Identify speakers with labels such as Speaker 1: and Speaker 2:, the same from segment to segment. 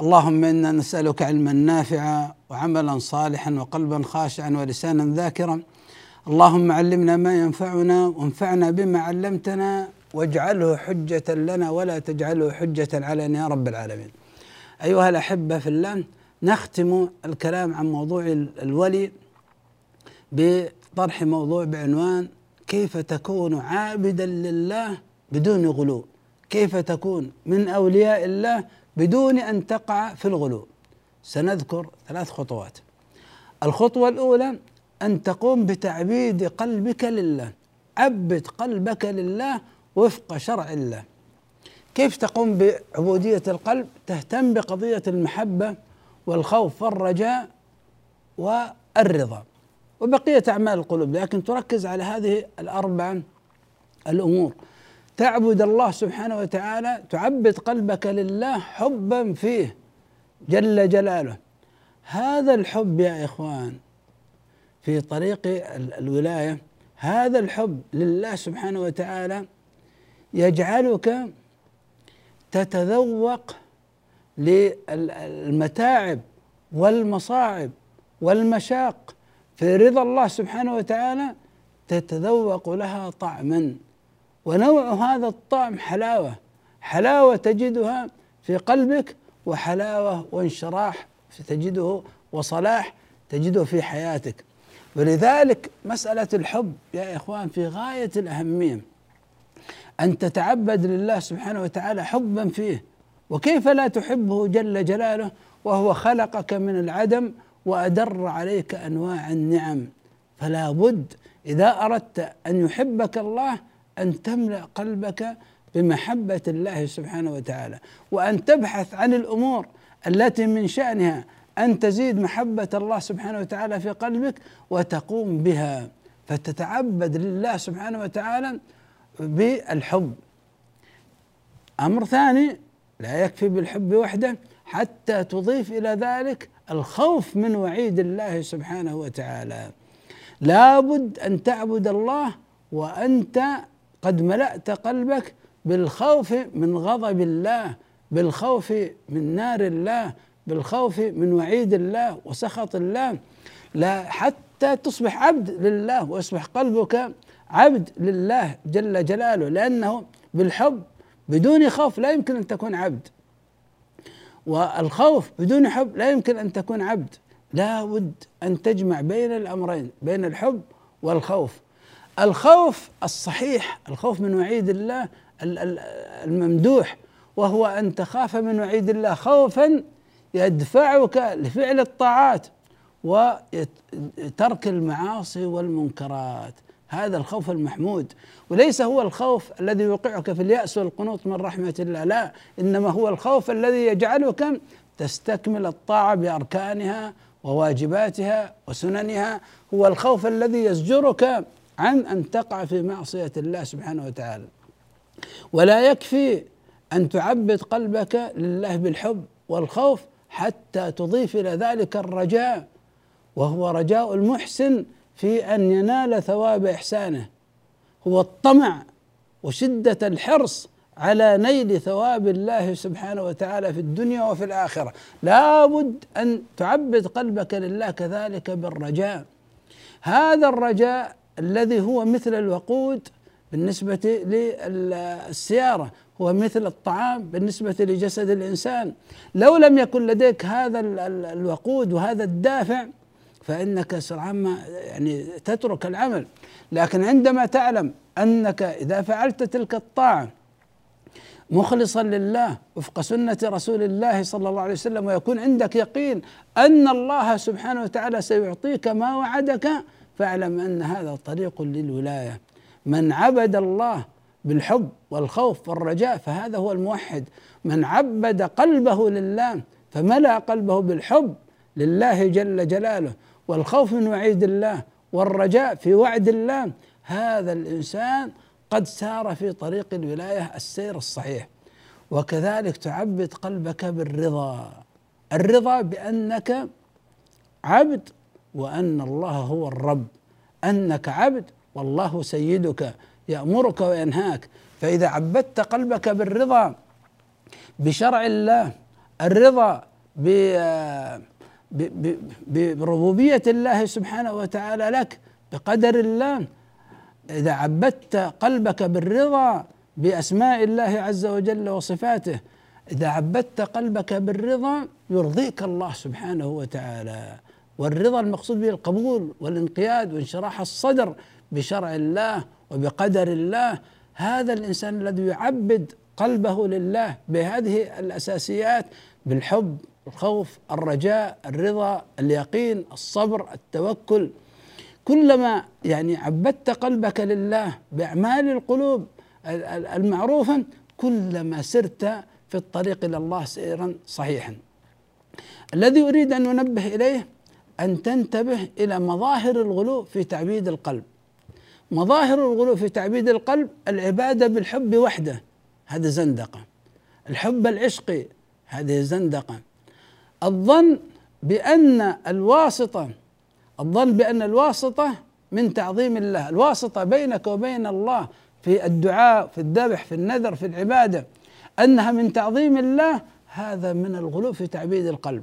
Speaker 1: اللهم إنا نسألك علما نافعا وعملا صالحا وقلبا خاشعا ولسانا ذاكرا. اللهم علمنا ما ينفعنا وانفعنا بما علمتنا واجعله حجة لنا ولا تجعله حجة علينا يا رب العالمين. أيها الأحبة في الله نختم الكلام عن موضوع الولي بطرح موضوع بعنوان كيف تكون عابدا لله بدون غلو كيف تكون من أولياء الله بدون أن تقع في الغلو. سنذكر ثلاث خطوات. الخطوة الأولى أن تقوم بتعبيد قلبك لله. عبد قلبك لله وفق شرع الله. كيف تقوم بعبودية القلب؟ تهتم بقضية المحبة والخوف والرجاء والرضا. وبقية أعمال القلوب لكن تركز على هذه الأربع الأمور. تعبد الله سبحانه وتعالى تعبد قلبك لله حبا فيه جل جلاله. هذا الحب يا إخوان في طريق الولاية هذا الحب لله سبحانه وتعالى يجعلك تتذوق للمتاعب والمصاعب والمشاق. في رضا الله سبحانه وتعالى تتذوق لها طعما. ونوع هذا الطعم حلاوة. حلاوة تجدها في قلبك وحلاوة وانشراح تجده وصلاح تجده في حياتك. ولذلك مسألة الحب يا إخوان في غاية الأهمية. أن تتعبد لله سبحانه وتعالى حبا فيه. وكيف لا تحبه جل جلاله؟ وهو خلقك من العدم وأدر عليك أنواع النعم. فلا بد إذا أردت أن يحبك الله أن تملأ قلبك بمحبة الله سبحانه وتعالى وأن تبحث عن الأمور التي من شأنها أن تزيد محبة الله سبحانه وتعالى في قلبك وتقوم بها. فتتعبد لله سبحانه وتعالى بالحب. أمر ثاني لا يكفي بالحب وحده حتى تضيف إلى ذلك الخوف من وعيد الله سبحانه وتعالى. لابد أن تعبد الله وأنت قد ملأت قلبك بالخوف من غضب الله بالخوف من نار الله بالخوف من وعيد الله وسخط الله. لا حتى تصبح عبد لله ويصبح قلبك عبد لله جل جلاله لأنه بالحب بدون خوف لا يمكن أن تكون عبد. والخوف بدون حب لا يمكن أن تكون عبد. لا بد أن تجمع بين الأمرين بين الحب والخوف. الخوف الصحيح الخوف من وعيد الله الممدوح وهو أن تخاف من وعيد الله خوفا يدفعك لفعل الطاعات وترك المعاصي والمنكرات. هذا الخوف المحمود. وليس هو الخوف الذي يوقعك في اليأس والقنوط من رحمة الله لا إنما هو الخوف الذي يجعلك تستكمل الطاعة بأركانها وواجباتها وسننها. هو الخوف الذي يزجرك عن أن تقع في معصية الله سبحانه وتعالى. ولا يكفي أن تعبد قلبك لله بالحب والخوف حتى تضيف إلى ذلك الرجاء وهو رجاء المحسن في أن ينال ثواب إحسانه. هو الطمع وشدة الحرص على نيل ثواب الله سبحانه وتعالى في الدنيا وفي الآخرة. لابد أن تعبد قلبك لله كذلك بالرجاء. هذا الرجاء الذي هو مثل الوقود بالنسبة للسيارة هو مثل الطعام بالنسبة لجسد الإنسان. لو لم يكن لديك هذا الوقود وهذا الدافع فإنك سرعان ما يعني تترك العمل. لكن عندما تعلم أنك إذا فعلت تلك الطاعة مخلصا لله وفق سنة رسول الله صلى الله عليه وسلم ويكون عندك يقين أن الله سبحانه وتعالى سيعطيك ما وعدك فاعلم أن هذا طريق للولاية. من عبد الله بالحب والخوف والرجاء فهذا هو الموحد. من عبد قلبه لله فملأ قلبه بالحب لله جل جلاله والخوف من وعيد الله والرجاء في وعد الله. هذا الإنسان قد سار في طريق الولاية السير الصحيح. وكذلك تعبد قلبك بالرضا. الرضا بأنك عبد وأن الله هو الرب. أنك عبد والله سيدك يأمرك وينهاك. فإذا عبدت قلبك بالرضا بشرع الله الرضا بربوبية الله سبحانه وتعالى لك بقدر الله. إذا عبدت قلبك بالرضا بأسماء الله عز وجل وصفاته إذا عبدت قلبك بالرضا يرضيك الله سبحانه وتعالى. والرضا المقصود به القبول والانقياد وانشراح الصدر بشرع الله وبقدر الله. هذا الإنسان الذي يعبد قلبه لله بهذه الأساسيات بالحب الخوف الرجاء الرضا اليقين الصبر التوكل. كلما يعني عبدت قلبك لله بأعمال القلوب المعروفة كلما سرت في الطريق إلى الله سيرا صحيحا. الذي أريد أن أنبه إليه أن تنتبه إلى مظاهر الغلو في تعبيد القلب. مظاهر الغلو في تعبيد القلب العبادة بالحب وحده هذا زندقة. الحب العشقي هذه زندقة. الظن بأن الواسطة الظن بأن الواسطة من تعظيم الله الواسطة بينك وبين الله في الدعاء في الذبح في النذر في العبادة أنها من تعظيم الله هذا من الغلو في تعبيد القلب.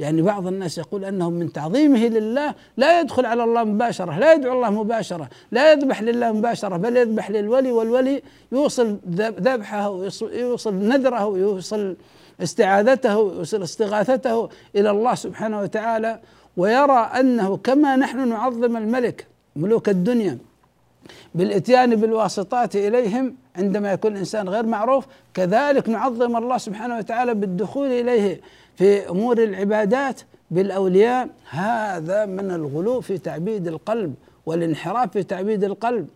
Speaker 1: يعني بعض الناس يقول انه من تعظيمه لله لا يدخل على الله مباشرة، لا يدعو الله مباشرة، لا يذبح لله مباشرة، بل يذبح للولي والولي يوصل ذبحه يوصل نذره يوصل استعاذته يوصل استغاثته إلى الله سبحانه وتعالى ويرى أنه كما نحن نعظم الملك ملوك الدنيا بالإتيان بالواسطات إليهم عندما يكون الإنسان غير معروف كذلك نعظم الله سبحانه وتعالى بالدخول إليه في أمور العبادات بالأولياء. هذا من الغلو في تعبيد القلب والانحراف في تعبيد القلب.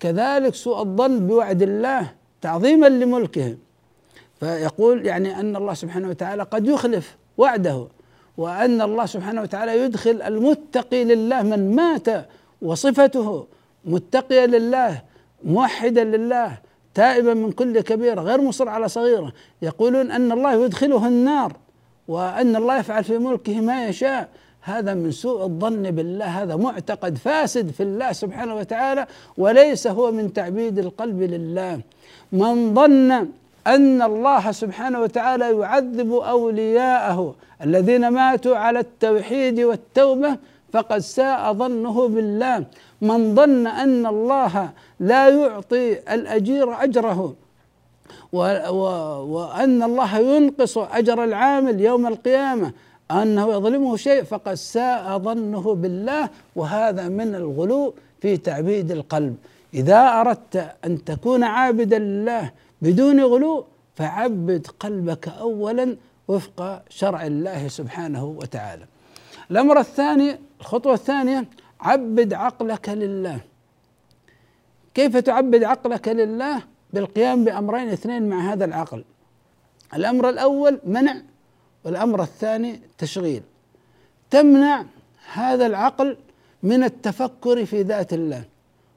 Speaker 1: كذلك سوء الظن بوعد الله تعظيما لملكه. فيقول يعني أن الله سبحانه وتعالى قد يخلف وعده وأن الله سبحانه وتعالى يدخل المتقي لله من مات وصفته. متقيا لله موحدا لله تائبا من كل كبيره غير مصر على صغيره. يقولون أن الله يدخله النار وأن الله يفعل في ملكه ما يشاء. هذا من سوء الظن بالله هذا معتقد فاسد في الله سبحانه وتعالى وليس هو من تعبيد القلب لله. من ظن أن الله سبحانه وتعالى يعذب أولياءه الذين ماتوا على التوحيد والتوبة فقد ساء ظنه بالله. من ظن أن الله لا يعطي الأجير أجره وأن الله ينقص أجر العامل يوم القيامة أنه يظلمه شيء فقد ساء ظنه بالله وهذا من الغلو في تعبيد القلب إذا أردت أن تكون عابدا لله بدون غلو فعبد قلبك اولا وفق شرع الله سبحانه وتعالى. الأمر الثاني الخطوة الثانية عبد عقلك لله. كيف تعبد عقلك لله؟ بالقيام بأمرين اثنين مع هذا العقل. الأمر الأول منع والأمر الثاني تشغيل. تمنع هذا العقل من التفكر في ذات الله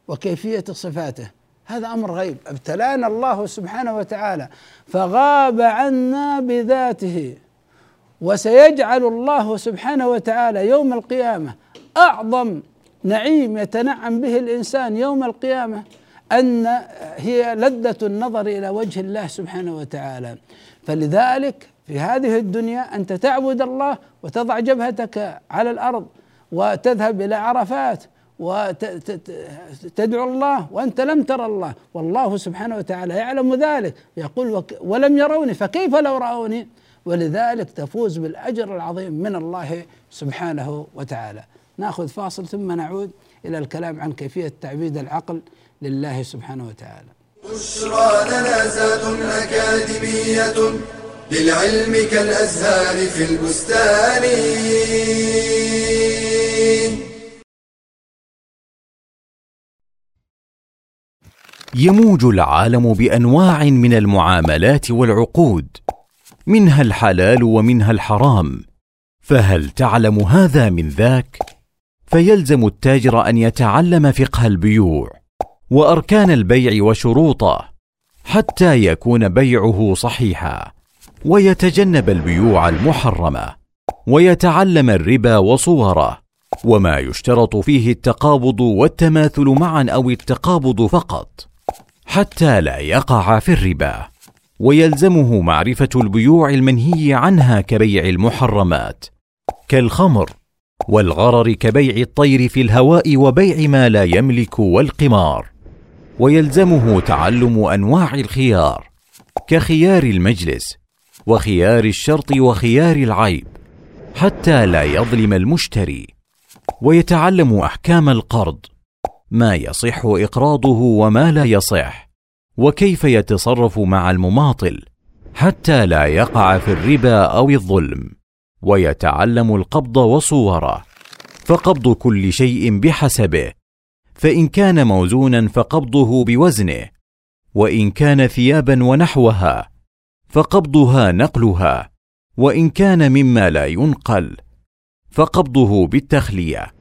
Speaker 1: وكيفية صفاته هذا أمر غيب ابتلانا الله سبحانه وتعالى فغاب عنا بذاته وسيجعل الله سبحانه وتعالى يوم القيامة أعظم نعيم يتنعم به الإنسان يوم القيامة أن هي لذة النظر إلى وجه الله سبحانه وتعالى. فلذلك في هذه الدنيا أنت تعبد الله وتضع جبهتك على الأرض وتذهب إلى عرفات وتدعو الله وأنت لم ترى الله والله سبحانه وتعالى يعلم ذلك. يقول ولم يروني فكيف لو رأوني؟ ولذلك تفوز بالأجر العظيم من الله سبحانه وتعالى. ناخذ فاصل ثم نعود إلى الكلام عن كيفية تعبيد العقل لله سبحانه وتعالى.
Speaker 2: بشرى لنا زاد أكاديمية للعلم كالأزهار في البستان.
Speaker 3: يموج العالم بأنواع من المعاملات والعقود منها الحلال ومنها الحرام. فهل تعلم هذا من ذاك؟ فيلزم التاجر أن يتعلم فقه البيوع وأركان البيع وشروطه حتى يكون بيعه صحيحا ويتجنب البيوع المحرمة ويتعلم الربا وصوره وما يشترط فيه التقابض والتماثل معا أو التقابض فقط حتى لا يقع في الربا. ويلزمه معرفة البيوع المنهي عنها كبيع المحرمات كالخمر والغرر كبيع الطير في الهواء وبيع ما لا يملك والقمار. ويلزمه تعلم أنواع الخيار كخيار المجلس وخيار الشرط وخيار العيب حتى لا يظلم المشتري. ويتعلم أحكام القرض ما يصح إقراضه وما لا يصح وكيف يتصرف مع المماطل حتى لا يقع في الربا أو الظلم. ويتعلم القبض وصوره فقبض كل شيء بحسبه فإن كان موزونا فقبضه بوزنه وإن كان ثيابا ونحوها فقبضها نقلها وإن كان مما لا ينقل فقبضه بالتخلية.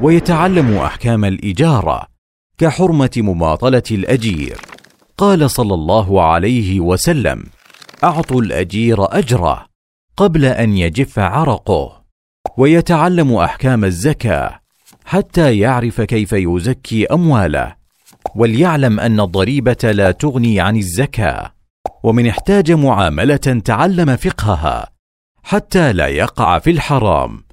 Speaker 3: ويتعلم أحكام الإجارة كحرمة مماطلة الأجير. قال صلى الله عليه وسلم أعطوا الأجير أجره قبل أن يجف عرقه ويتعلم أحكام الزكاة حتى يعرف كيف يزكي أمواله وليعلم أن الضريبة لا تغني عن الزكاة ومن احتاج معاملة تعلم فقهها حتى لا يقع في الحرام.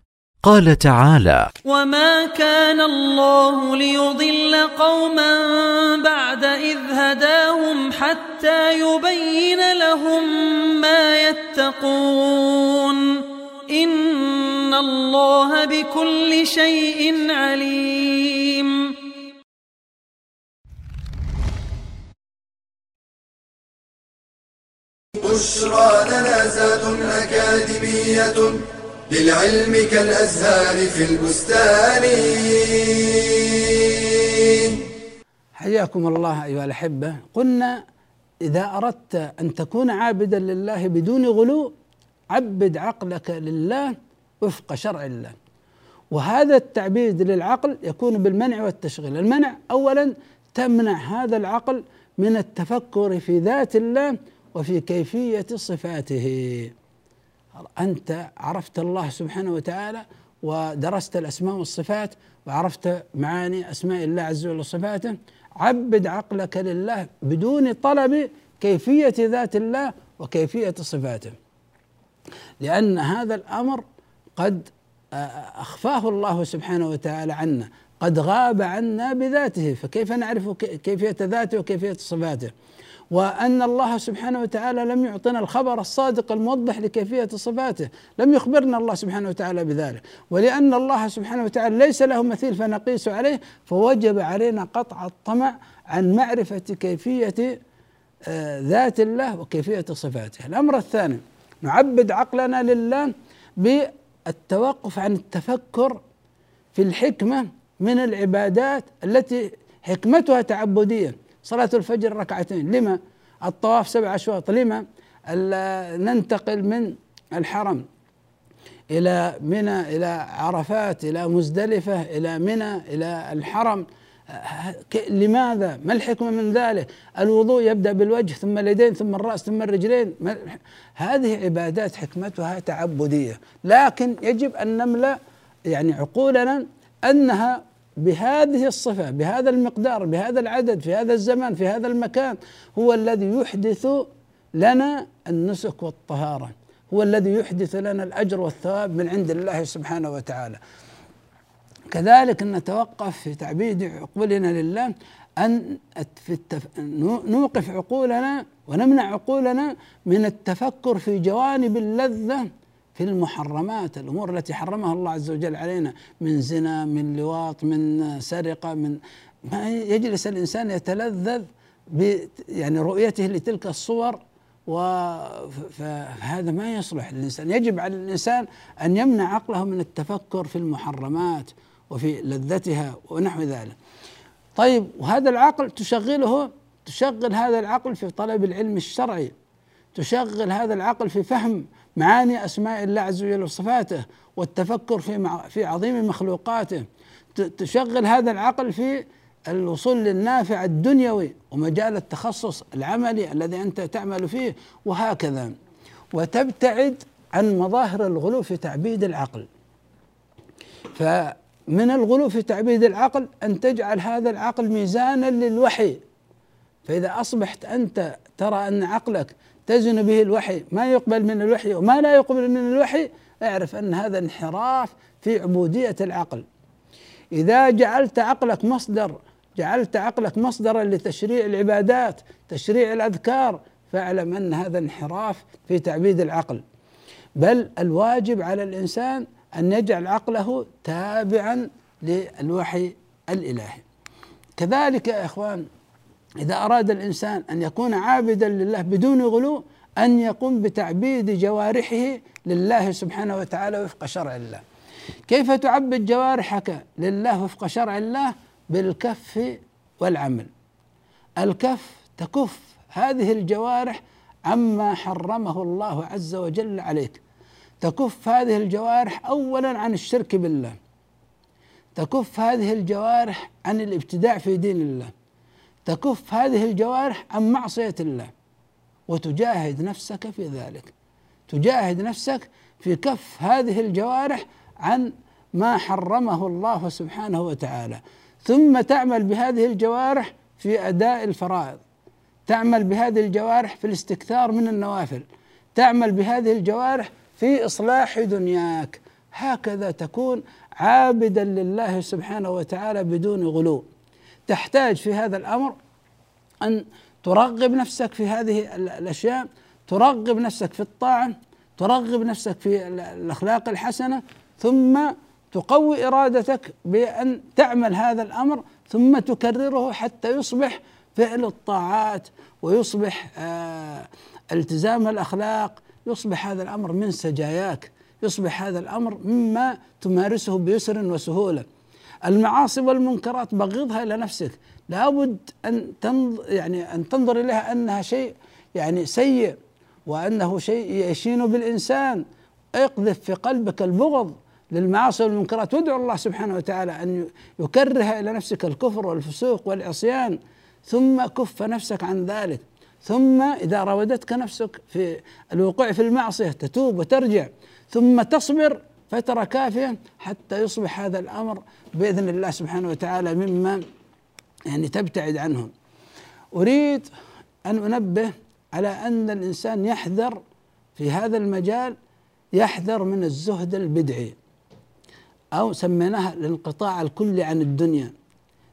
Speaker 3: قال تعالى
Speaker 4: وما كان الله ليضل قوما بعد اذ هداهم حتى يبين لهم ما يتقون ان الله بكل شيء عليم
Speaker 2: بشرى لنا زاد اكاديميه للعلم كالأزهار في البستان.
Speaker 1: حياكم الله أيها الأحبة. قلنا إذا أردت أن تكون عابدا لله بدون غلو عبد عقلك لله وفق شرع الله. وهذا التعبيد للعقل يكون بالمنع والتشغيل. المنع أولا تمنع هذا العقل من التفكر في ذات الله وفي كيفية صفاته. أنت عرفت الله سبحانه وتعالى ودرست الأسماء والصفات وعرفت معاني أسماء الله عز وجل وصفاته. عبد عقلك لله بدون طلب كيفية ذات الله وكيفية صفاته. لأن هذا الأمر قد أخفاه الله سبحانه وتعالى عنا قد غاب عنا بذاته. فكيف نعرف كيفية ذاته وكيفية صفاته؟ وأن الله سبحانه وتعالى لم يعطنا الخبر الصادق الموضح لكيفية صفاته. لم يخبرنا الله سبحانه وتعالى بذلك. ولأن الله سبحانه وتعالى ليس له مثيل فنقيس عليه فوجب علينا قطع الطمع عن معرفة كيفية آه، ذات الله وكيفية صفاته. الأمر الثاني نعبد عقلنا لله بالتوقف عن التفكر في الحكمة من العبادات التي حكمتها تعبدية. صلاة الفجر ركعتين. لما؟ الطواف سبع أشواط. لما؟ ننتقل من الحرم إلى منى إلى عرفات إلى مزدلفة إلى منى إلى الحرم. لماذا؟ ما الحكمة من ذلك؟ الوضوء يبدأ بالوجه ثم اليدين ثم الرأس ثم الرجلين. هذه عبادات حكمتها تعبدية. لكن يجب أن نملأ يعني عقولنا أنها بهذه الصفة بهذا المقدار بهذا العدد في هذا الزمان في هذا المكان هو الذي يحدث لنا النسك والطهارة. هو الذي يحدث لنا الأجر والثواب من عند الله سبحانه وتعالى. كذلك نتوقف في تعبيد عقولنا لله أن في التف... نوقف عقولنا ونمنع عقولنا من التفكر في جوانب اللذة في المحرمات الأمور التي حرمها الله عز وجل علينا من زنا من لواط من سرقة من ما يجلس الإنسان يتلذذ يعني رؤيته لتلك الصور فهذا ما يصلح للإنسان. يجب على الإنسان أن يمنع عقله من التفكر في المحرمات وفي لذتها ونحو ذلك. طيب وهذا العقل تشغله تشغل هذا العقل في طلب العلم الشرعي تشغل هذا العقل في فهم معاني أسماء الله عز وجل وصفاته والتفكر في في عظيم مخلوقاته. تشغل هذا العقل في الوصول للنافع الدنيوي ومجال التخصص العملي الذي أنت تعمل فيه وهكذا. وتبتعد عن مظاهر الغلو في تعبيد العقل. فمن الغلو في تعبيد العقل أن تجعل هذا العقل ميزانا للوحي. فإذا أصبحت أنت ترى أن عقلك تزن به الوحي. ما يقبل من الوحي وما لا يقبل من الوحي اعرف أن هذا انحراف في عبودية العقل. إذا جعلت عقلك مصدر جعلت عقلك مصدرا لتشريع العبادات تشريع الأذكار فاعلم أن هذا انحراف في تعبيد العقل. بل الواجب على الإنسان أن يجعل عقله تابعا للوحي الإلهي. كذلك يا إخوان إذا أراد الإنسان أن يكون عابدا لله بدون غلو أن يقوم بتعبيد جوارحه لله سبحانه وتعالى وفق شرع الله. كيف تعبد جوارحك لله وفق شرع الله؟ بالكف والعمل. الكف تكف هذه الجوارح عما حرمه الله عز وجل عليك. تكف هذه الجوارح اولا عن الشرك بالله. تكف هذه الجوارح عن الابتداع في دين الله. تكف هذه الجوارح عن معصية الله. وتجاهد نفسك في ذلك. تجاهد نفسك في كف هذه الجوارح عن ما حرمه الله سبحانه وتعالى. ثم تعمل بهذه الجوارح في أداء الفرائض. تعمل بهذه الجوارح في الاستكثار من النوافل. تعمل بهذه الجوارح في إصلاح دنياك. هكذا تكون عابدا لله سبحانه وتعالى بدون غلو. تحتاج في هذا الأمر أن ترغب نفسك في هذه الأشياء ترغب نفسك في الطاعة ترغب نفسك في الأخلاق الحسنة ثم تقوي إرادتك بأن تعمل هذا الأمر ثم تكرره حتى يصبح فعل الطاعات ويصبح آه التزام الأخلاق يصبح هذا الأمر من سجاياك يصبح هذا الأمر مما تمارسه بيسر وسهولة. المعاصي والمنكرات بغضها إلى نفسك. لابد أن تنظر يعني أن تنظر إليها أنها شيء يعني سيء وأنه شيء يشين بالإنسان. اقذف في قلبك البغض للمعاصي والمنكرات. وادعو الله سبحانه وتعالى أن يكره إلى نفسك الكفر والفسوق والعصيان. ثم كف نفسك عن ذلك. ثم إذا راودتك نفسك في الوقوع في المعصية تتوب وترجع. ثم تصبر فترة كافية حتى يصبح هذا الأمر بإذن الله سبحانه وتعالى مما يعني تبتعد عنه أريد أن أنبه على أن الإنسان يحذر في هذا المجال يحذر من الزهد البدعي. أو سميناها الانقطاع الكلي عن الدنيا.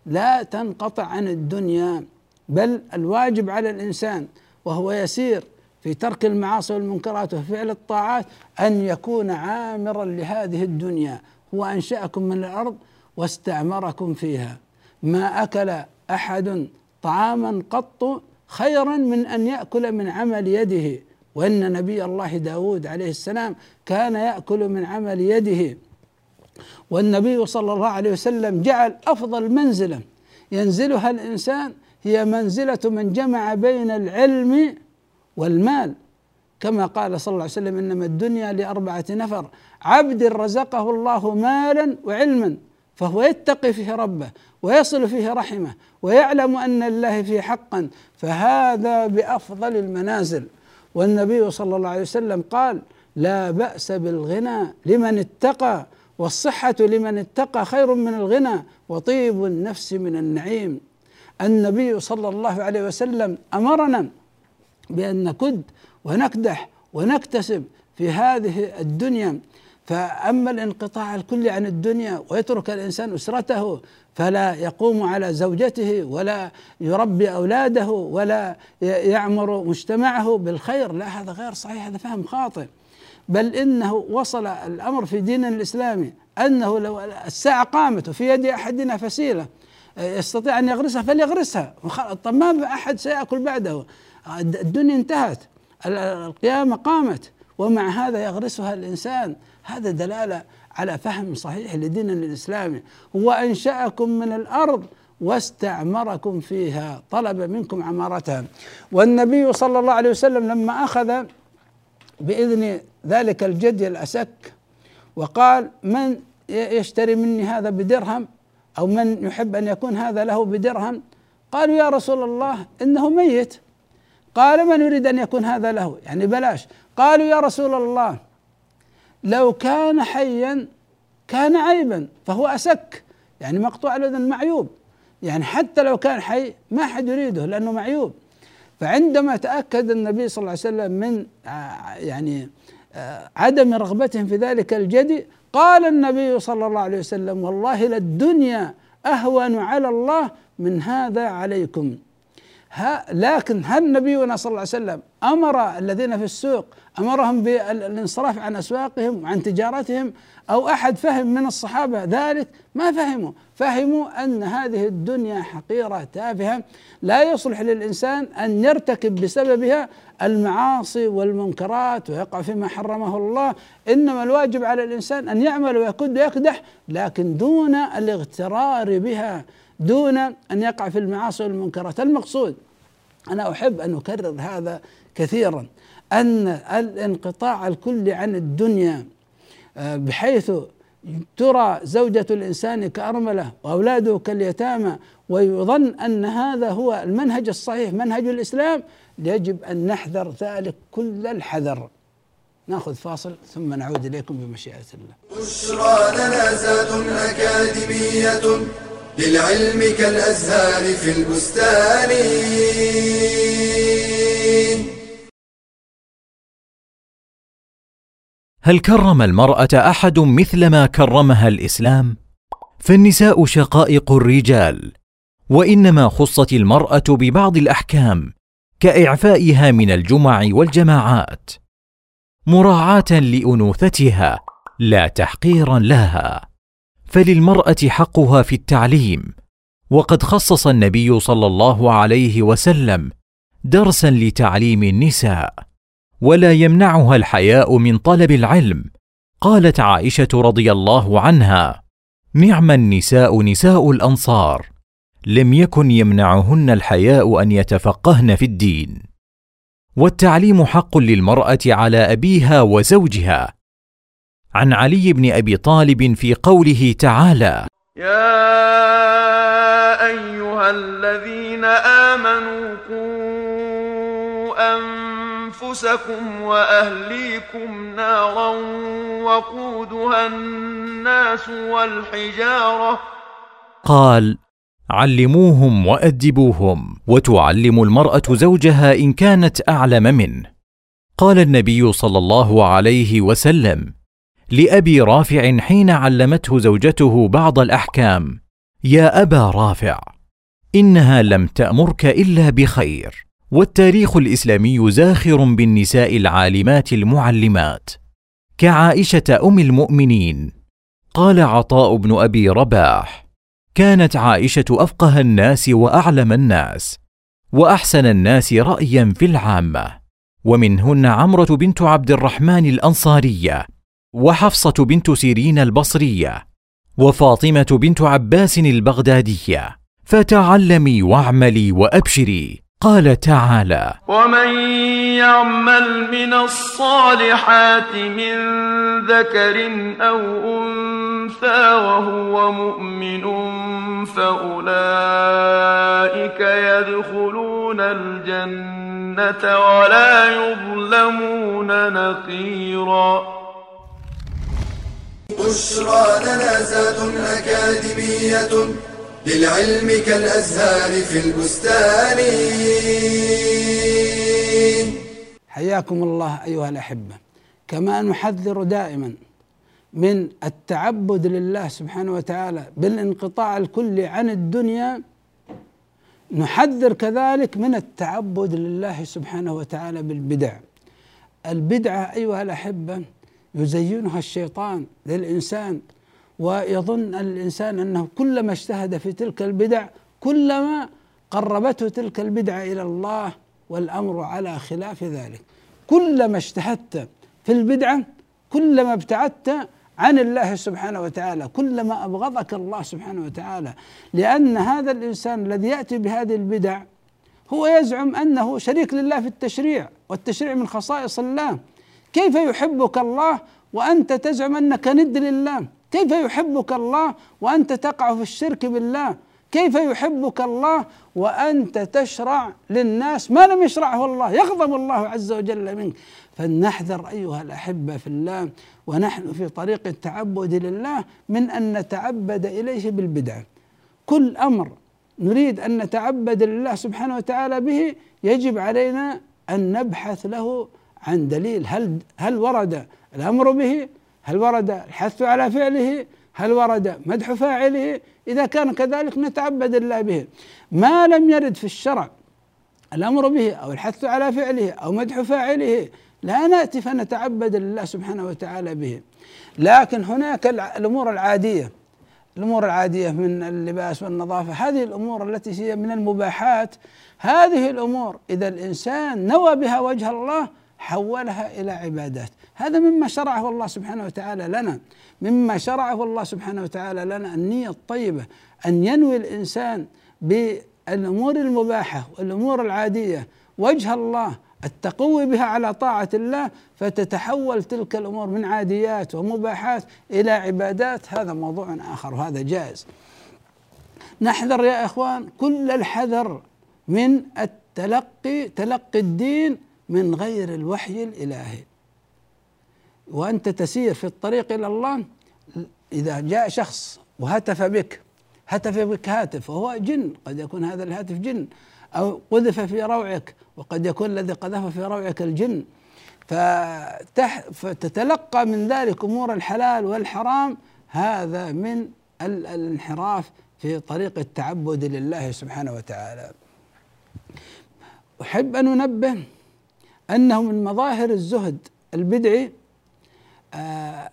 Speaker 1: لا تنقطع عن الدنيا بل الواجب على الإنسان وهو يسير في ترك المعاصي والمنكرات وفعل الطاعات أن يكون عامرا لهذه الدنيا. هو أنشأكم من الأرض واستعمركم فيها. ما أكل أحد طعاما قط خيرا من أن يأكل من عمل يده. وإن نبي الله داود عليه السلام كان يأكل من عمل يده. والنبي صلى الله عليه وسلم جعل أفضل منزلة. ينزلها الإنسان هي منزلة من جمع بين العلم والمال. كما قال صلى الله عليه وسلم إنما الدنيا لأربعة نفر. عبد رزقه الله مالا وعلما. فهو يتقي فيه ربه ويصل فيه رحمه ويعلم أن الله فيه حقا. فهذا بأفضل المنازل. والنبي صلى الله عليه وسلم قال لا بأس بالغنى لمن اتقى والصحة لمن اتقى خير من الغنى وطيب النفس من النعيم. النبي صلى الله عليه وسلم أمرنا بأن نكد ونكدح ونكتسب في هذه الدنيا. فأما الانقطاع الكلي عن الدنيا ويترك الإنسان أسرته فلا يقوم على زوجته ولا يربي أولاده ولا يعمر مجتمعه بالخير. لا هذا غير صحيح هذا فهم خاطئ. بل إنه وصل الأمر في ديننا الإسلامي أنه لو الساعة قامت وفي يد أحدنا فسيلة يستطيع أن يغرسها فليغرسها. طب ما أحد سيأكل بعده؟ الدنيا انتهت القيامة قامت ومع هذا يغرسها الإنسان. هذا دلالة على فهم صحيح لديننا الإسلامي هو أنشأكم من الأرض واستعمركم فيها. طلب منكم عمارتها. والنبي صلى الله عليه وسلم لما أخذ بإذن ذلك الجدي الأسك وقال من يشتري مني هذا بدرهم أو من يحب أن يكون هذا له بدرهم؟ قالوا يا رسول الله إنه ميت. قال من يريد أن يكون هذا له؟ يعني بلاش. قالوا يا رسول الله لو كان حيا كان عيبا فهو أسك. يعني مقطوع الأذن معيوب. يعني حتى لو كان حي ما حد يريده لأنه معيوب. فعندما تأكد النبي صلى الله عليه وسلم من آه، يعني آه، عدم رغبتهم في ذلك الجدي قال النبي صلى الله عليه وسلم والله للدنيا أهون على الله من هذا عليكم. لكن هل نبينا صلى الله عليه وسلم أمر الذين في السوق أمرهم بالانصراف عن أسواقهم وعن تجارتهم أو أحد فهم من الصحابة ذلك؟ ما فهموا. فهموا أن هذه الدنيا حقيرة تافهة لا يصلح للإنسان أن يرتكب بسببها المعاصي والمنكرات ويقع فيما حرمه الله. إنما الواجب على الإنسان أن يعمل ويكد ويكدح لكن دون الاغترار بها. دون أن يقع في المعاصي والمنكرات. المقصود أنا أحب أن أكرر هذا كثيرا أن الانقطاع الكلي عن الدنيا آه، بحيث ترى زوجة الإنسان كأرملة وأولاده كاليتامى ويظن أن هذا هو المنهج الصحيح منهج الإسلام يجب أن نحذر ذلك كل الحذر. نأخذ فاصل ثم نعود إليكم بمشيئة الله.
Speaker 2: بشرى أكاديمية للعلم كالأزهار في البستان.
Speaker 3: هل كرم المرأة أحد مثل ما كرمها الإسلام؟ فالنساء شقائق الرجال وإنما خصت المرأة ببعض الأحكام كإعفائها من الجمع والجماعات مراعاة لأنوثتها لا تحقيرا لها. فللمرأة حقها في التعليم. وقد خصص النبي صلى الله عليه وسلم درسا لتعليم النساء ولا يمنعها الحياء من طلب العلم. قالت عائشة رضي الله عنها نعم النساء نساء الأنصار لم يكن يمنعهن الحياء أن يتفقهن في الدين. والتعليم حق للمرأة على أبيها وزوجها عن علي بن أبي طالب في قوله تعالى
Speaker 5: يا أيها الذين آمنوا قوا أنفسكم وأهليكم نارا وقودها الناس والحجارة.
Speaker 3: قال علموهم وأدبوهم وتعلم المرأة زوجها إن كانت أعلم منه. قال النبي صلى الله عليه وسلم لأبي رافع حين علمته زوجته بعض الأحكام. يا أبا رافع إنها لم تأمرك إلا بخير والتاريخ الإسلامي زاخر بالنساء العالمات المعلمات. كعائشة أم المؤمنين قال عطاء بن أبي رباح كانت عائشة أفقه الناس وأعلم الناس وأحسن الناس رايا في العامة. ومنهن عمرة بنت عبد الرحمن الأنصارية وحفصة بنت سيرين البصرية وفاطمة بنت عباس البغدادية. فتعلمي واعملي وأبشري. قال تعالى
Speaker 5: ومن يعمل من الصالحات من ذكر أو أنثى وهو مؤمن فأولئك يدخلون الجنة ولا يظلمون نقيرا.
Speaker 2: بشرى لنا زاد أكاديمية للعلم كالأزهار في البستان.
Speaker 1: حياكم الله أيها الأحبة. كما نحذر دائما من التعبد لله سبحانه وتعالى بالانقطاع الكلي عن الدنيا نحذر كذلك من التعبد لله سبحانه وتعالى بالبدع. البدعة أيها الأحبة يزينها الشيطان للإنسان ويظن الإنسان أنه كلما اجتهد في تلك البدع كلما قربته تلك البدعه إلى الله والأمر على خلاف ذلك. كلما اجتهدت في البدعة كلما ابتعدت عن الله سبحانه وتعالى كلما أبغضك الله سبحانه وتعالى. لأن هذا الإنسان الذي يأتي بهذه البدع هو يزعم أنه شريك لله في التشريع والتشريع من خصائص الله. كيف يحبك الله وأنت تزعم أنك ند لله؟ كيف يحبك الله وأنت تقع في الشرك بالله؟ كيف يحبك الله وأنت تشرع للناس ما لم يشرعه الله؟ يغضب الله عز وجل منك. فلنحذر أيها الأحبة في الله ونحن في طريق التعبد لله من أن نتعبد إليه بالبدع. كل أمر نريد أن نتعبد لله سبحانه وتعالى به يجب علينا أن نبحث له عن دليل هل هل ورد الأمر به؟ هل ورد الحث على فعله؟ هل ورد مدح فاعله؟ إذا كان كذلك نتعبد الله به. ما لم يرد في الشرع الأمر به أو الحث على فعله أو مدح فاعله لا نأتي فنتعبد لله سبحانه وتعالى به. لكن هناك الأمور العادية الأمور العادية من اللباس والنظافة هذه الأمور التي هي من المباحات. هذه الأمور إذا الإنسان نوى بها وجه الله حولها إلى عبادات. هذا مما شرعه الله سبحانه وتعالى لنا. مما شرعه الله سبحانه وتعالى لنا النية الطيبة أن ينوي الإنسان بالأمور المباحة والأمور العادية. وجه الله التقوي بها على طاعة الله فتتحول تلك الأمور من عاديات ومباحات إلى عبادات. هذا موضوع آخر وهذا جائز. نحذر يا إخوان كل الحذر من التلقي تلقي الدين من غير الوحي الإلهي. وأنت تسير في الطريق إلى الله إذا جاء شخص وهتف بك هتف بك هاتف وهو جن قد يكون هذا الهاتف جن أو قذف في روعك وقد يكون الذي قذف في روعك الجن. فتح فتتلقى من ذلك أمور الحلال والحرام. هذا من الانحراف في طريق التعبد لله سبحانه وتعالى. أحب أن أنبه أنه من مظاهر الزهد البدعي آه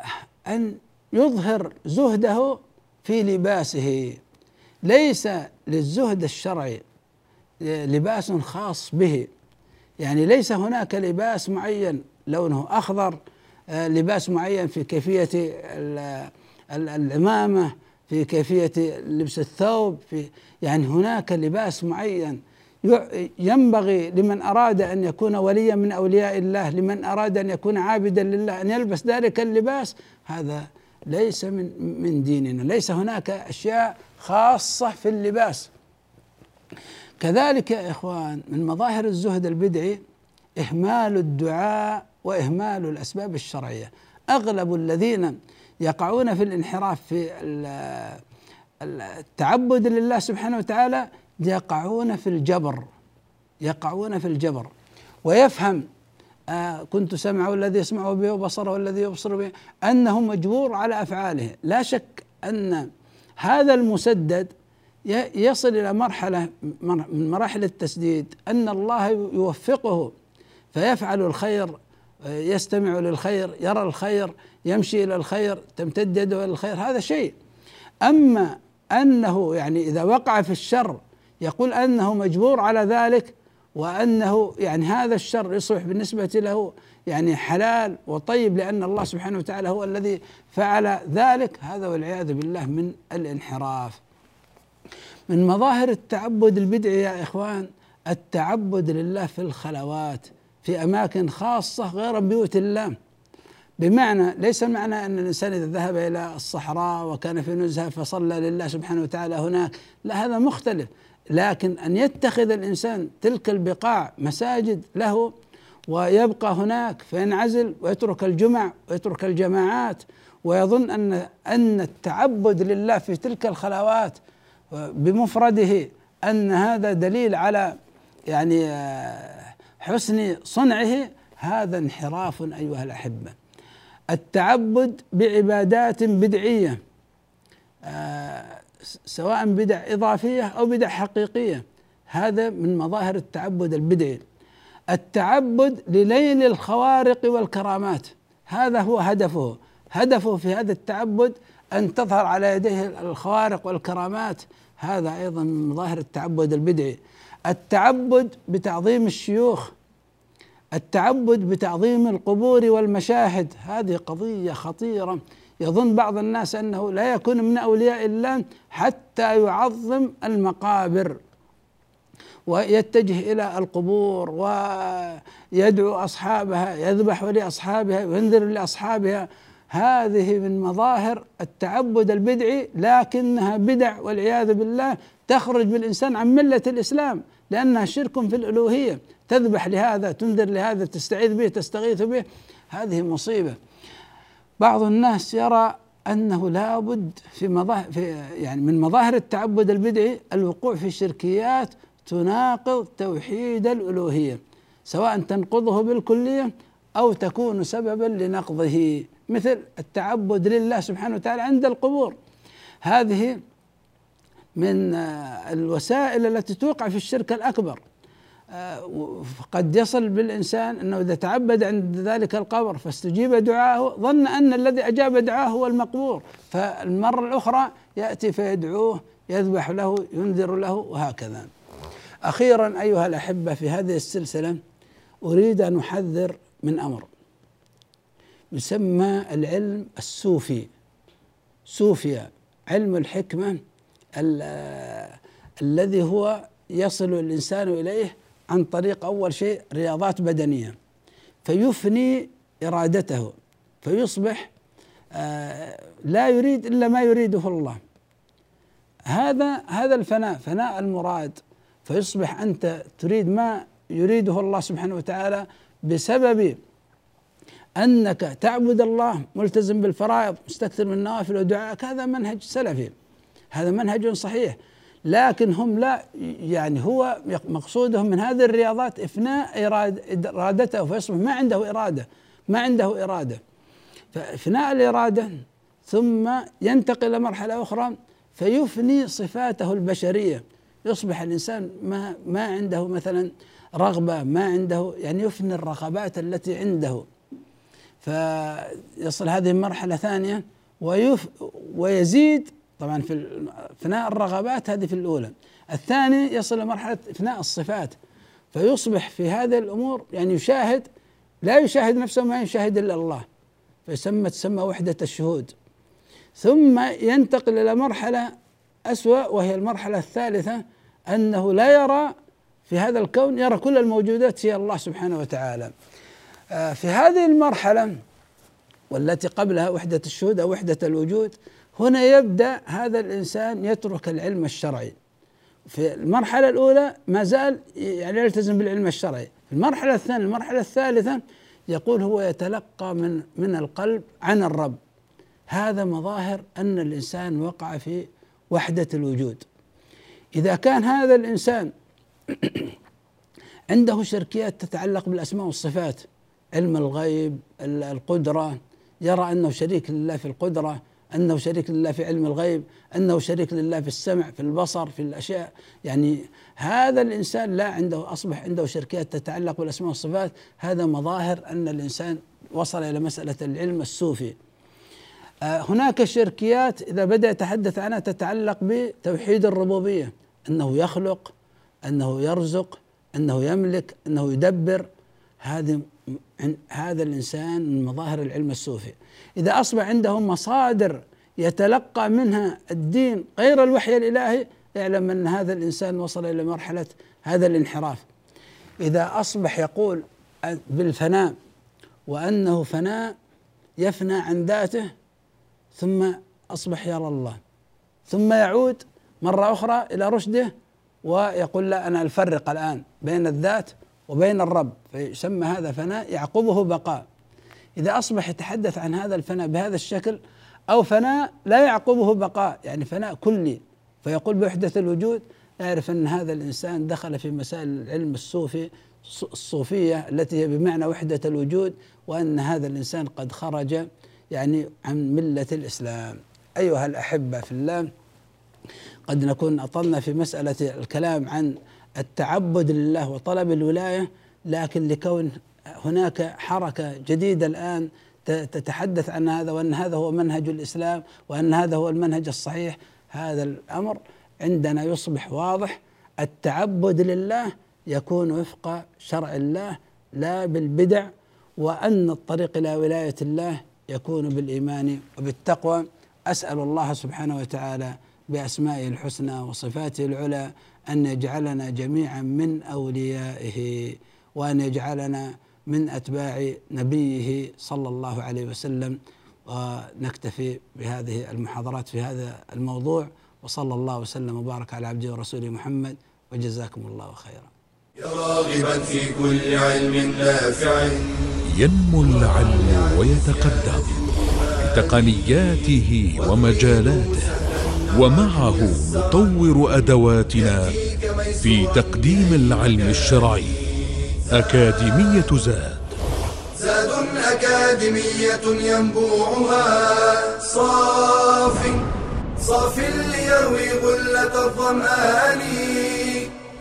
Speaker 1: أن يظهر زهده في لباسه. ليس للزهد الشرعي لباس خاص به. يعني ليس هناك لباس معين لونه أخضر آه، لباس معين في كيفية العمامة في كيفية لبس الثوب في يعني هناك لباس معين ينبغي لمن أراد أن يكون وليا من أولياء الله لمن أراد أن يكون عابدا لله أن يلبس ذلك اللباس هذا ليس من من ديننا. ليس هناك أشياء خاصة في اللباس. كذلك يا إخوان من مظاهر الزهد البدعي إهمال الدعاء وإهمال الأسباب الشرعية. أغلب الذين يقعون في الانحراف في التعبد لله سبحانه وتعالى يقعون في الجبر يقعون في الجبر. ويفهم آه كنت سمعه الذي يسمع به وبصره الذي يبصر به أنه مجبور على أفعاله. لا شك أن هذا المسدد يصل إلى مرحلة من مراحل التسديد. أن الله يوفقه فيفعل الخير يستمع للخير يرى الخير يمشي إلى الخير تمتد يده إلى الخير هذا شيء. أما أنه يعني إذا وقع في الشر يقول أنه مجبور على ذلك وأنه يعني هذا الشر يصبح بالنسبة له يعني حلال وطيب لأن الله سبحانه وتعالى هو الذي فعل ذلك. هذا والعياذ بالله من الانحراف. من مظاهر التعبد البدعي يا إخوان التعبد لله في الخلوات في أماكن خاصة غير بيوت الله. بمعنى ليس المعنى أن الإنسان إذا ذهب إلى الصحراء وكان في نزهة فصلى لله سبحانه وتعالى هناك. لا هذا مختلف. لكن أن يتخذ الإنسان تلك البقاع مساجد له ويبقى هناك فينعزل ويترك الجمع ويترك الجماعات ويظن أن أن التعبد لله في تلك الخلوات بمفرده أن هذا دليل على يعني آه، حسن صنعه هذا انحراف أيها الأحبة. التعبد بعبادات بدعية. آه، سواء بدع إضافية أو بدع حقيقية. هذا من مظاهر التعبد البدعي. التعبد لليل الخوارق والكرامات. هذا هو هدفه. هدفه في هذا التعبد أن تظهر على يديه الخوارق والكرامات. هذا أيضا من مظاهر التعبد البدعي. التعبد بتعظيم الشيوخ. التعبد بتعظيم القبور والمشاهد. هذه قضية خطيرة. يظن بعض الناس أنه لا يكون من أولياء الله حتى يعظم المقابر ويتجه إلى القبور ويدعو أصحابها يذبح لأصحابها وينذر لأصحابها. هذه من مظاهر التعبد البدعي لكنها بدع والعياذ بالله تخرج بالإنسان عن ملة الإسلام لأنها شرك في الألوهية. تذبح لهذا تنذر لهذا تستعيذ به تستغيث به. هذه مصيبة. بعض الناس يرى أنه لابد في مظاهر في يعني من مظاهر التعبد البدعي الوقوع في شركيات تناقض توحيد الألوهية سواء تنقضه بالكلية أو تكون سببا لنقضه مثل التعبد لله سبحانه وتعالى عند القبور. هذه من الوسائل التي توقع في الشرك الأكبر. قد يصل بالإنسان أنه إذا تعبد عند ذلك القبر فاستجيب دعاءه ظن أن الذي أجاب دعاه هو المقبور. فالمرة الأخرى يأتي فيدعوه يذبح له ينذر له وهكذا. أخيرا أيها الأحبة في هذه السلسلة أريد أن أحذر من أمر يسمى العلم السوفي. سوفيا علم الحكمة الذي هو يصل الإنسان إليه عن طريق أول شيء رياضات بدنية فيفني إرادته فيصبح آه لا يريد إلا ما يريده الله. هذا هذا الفناء فناء المراد فيصبح أنت تريد ما يريده الله سبحانه وتعالى بسبب أنك تعبد الله ملتزم بالفرائض مستكثر من النوافل ودعائك هذا منهج سلفي. هذا منهج صحيح. لكن هم لا يعني هو مقصودهم من هذه الرياضات إفناء إرادته فيصبح ما عنده إرادة ما عنده إرادة. فإفناء الإرادة ثم ينتقل إلى مرحله أخرى فيفني صفاته البشرية. يصبح الإنسان ما ما عنده مثلا رغبة ما عنده يعني يفني الرغبات التي عنده. فيصل هذه المرحله ثانية ويف ويزيد طبعا في فناء الرغبات هذه في الأولى. الثاني يصل لمرحلة فناء الصفات فيصبح في هذه الأمور يعني يشاهد لا يشاهد نفسه ما يشاهد إلا الله فيسمى تسمى وحدة الشهود. ثم ينتقل إلى مرحلة أسوأ وهي المرحلة الثالثة أنه لا يرى في هذا الكون يرى كل الموجودات هي الله سبحانه وتعالى. آه، في هذه المرحلة والتي قبلها وحدة الشهود أو وحدة الوجود هنا يبدأ هذا الإنسان يترك العلم الشرعي. في المرحلة الأولى ما زال يعني يلتزم بالعلم الشرعي. في المرحلة الثانية المرحلة الثالثة يقول هو يتلقى من من القلب عن الرب. هذا مظاهر أن الإنسان وقع في وحدة الوجود. إذا كان هذا الإنسان عنده شركيات تتعلق بالأسماء والصفات علم الغيب القدرة يرى أنه شريك لله في القدرة أنه شريك لله في علم الغيب أنه شريك لله في السمع في البصر في الأشياء. يعني هذا الإنسان لا عنده أصبح عنده شركيات تتعلق بالأسماء والصفات. هذا مظاهر أن الإنسان وصل إلى مسألة العلم السوفي. آه، هناك شركيات إذا بدأ يتحدث عنها تتعلق بتوحيد الربوبية. أنه يخلق أنه يرزق أنه يملك أنه يدبر. هذه هذا الإنسان من مظاهر العلم السوفي. إذا أصبح عنده مصادر يتلقى منها الدين غير الوحي الإلهي اعلم أن هذا الإنسان وصل إلى مرحلة هذا الانحراف. إذا أصبح يقول بالفناء وأنه فناء يفنى عن ذاته ثم أصبح يرى الله. ثم يعود مرة أخرى إلى رشده ويقول لا أنا الفرق الآن بين الذات وبين الرب فيسمى هذا فناء يعقبه بقاء. إذا أصبح يتحدث عن هذا الفناء بهذا الشكل أو فناء لا يعقبه بقاء يعني فناء كلي. فيقول بوحدة الوجود يعرف أن هذا الإنسان دخل في مسائل العلم الصوفي الصوفية التي هي بمعنى وحدة الوجود وأن هذا الإنسان قد خرج يعني عن ملة الإسلام. أيها الأحبة في الله قد نكون أطلنا في مسألة الكلام عن التعبد لله وطلب الولاية لكن لكون هناك حركة جديدة الآن تتحدث عن هذا وأن هذا هو منهج الإسلام وأن هذا هو المنهج الصحيح هذا الأمر عندنا يصبح واضح. التعبد لله يكون وفق شرع الله لا بالبدع وأن الطريق إلى ولاية الله يكون بالإيمان وبالتقوى. أسأل الله سبحانه وتعالى بأسمائه الحسنى وصفاته العلى أن يجعلنا جميعا من أوليائه وأن يجعلنا من أتباع نبيه صلى الله عليه وسلم. ونكتفي بهذه المحاضرات في هذا الموضوع. وصلى الله وسلم وبارك على عبده ورسوله محمد. وجزاكم الله خيرا.
Speaker 2: يا راغبا في كل علم نافع.
Speaker 6: ينمو العلم ويتقدم. بتقنياته ومجالاته. ومعه نطور أدواتنا في تقديم العلم الشرعي أكاديمية زاد.
Speaker 2: زاد أكاديمية ينبوعها صاف صاف ليروي غلة الظمآن.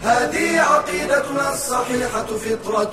Speaker 2: هذه عقيدتنا الصحيحة فطرة.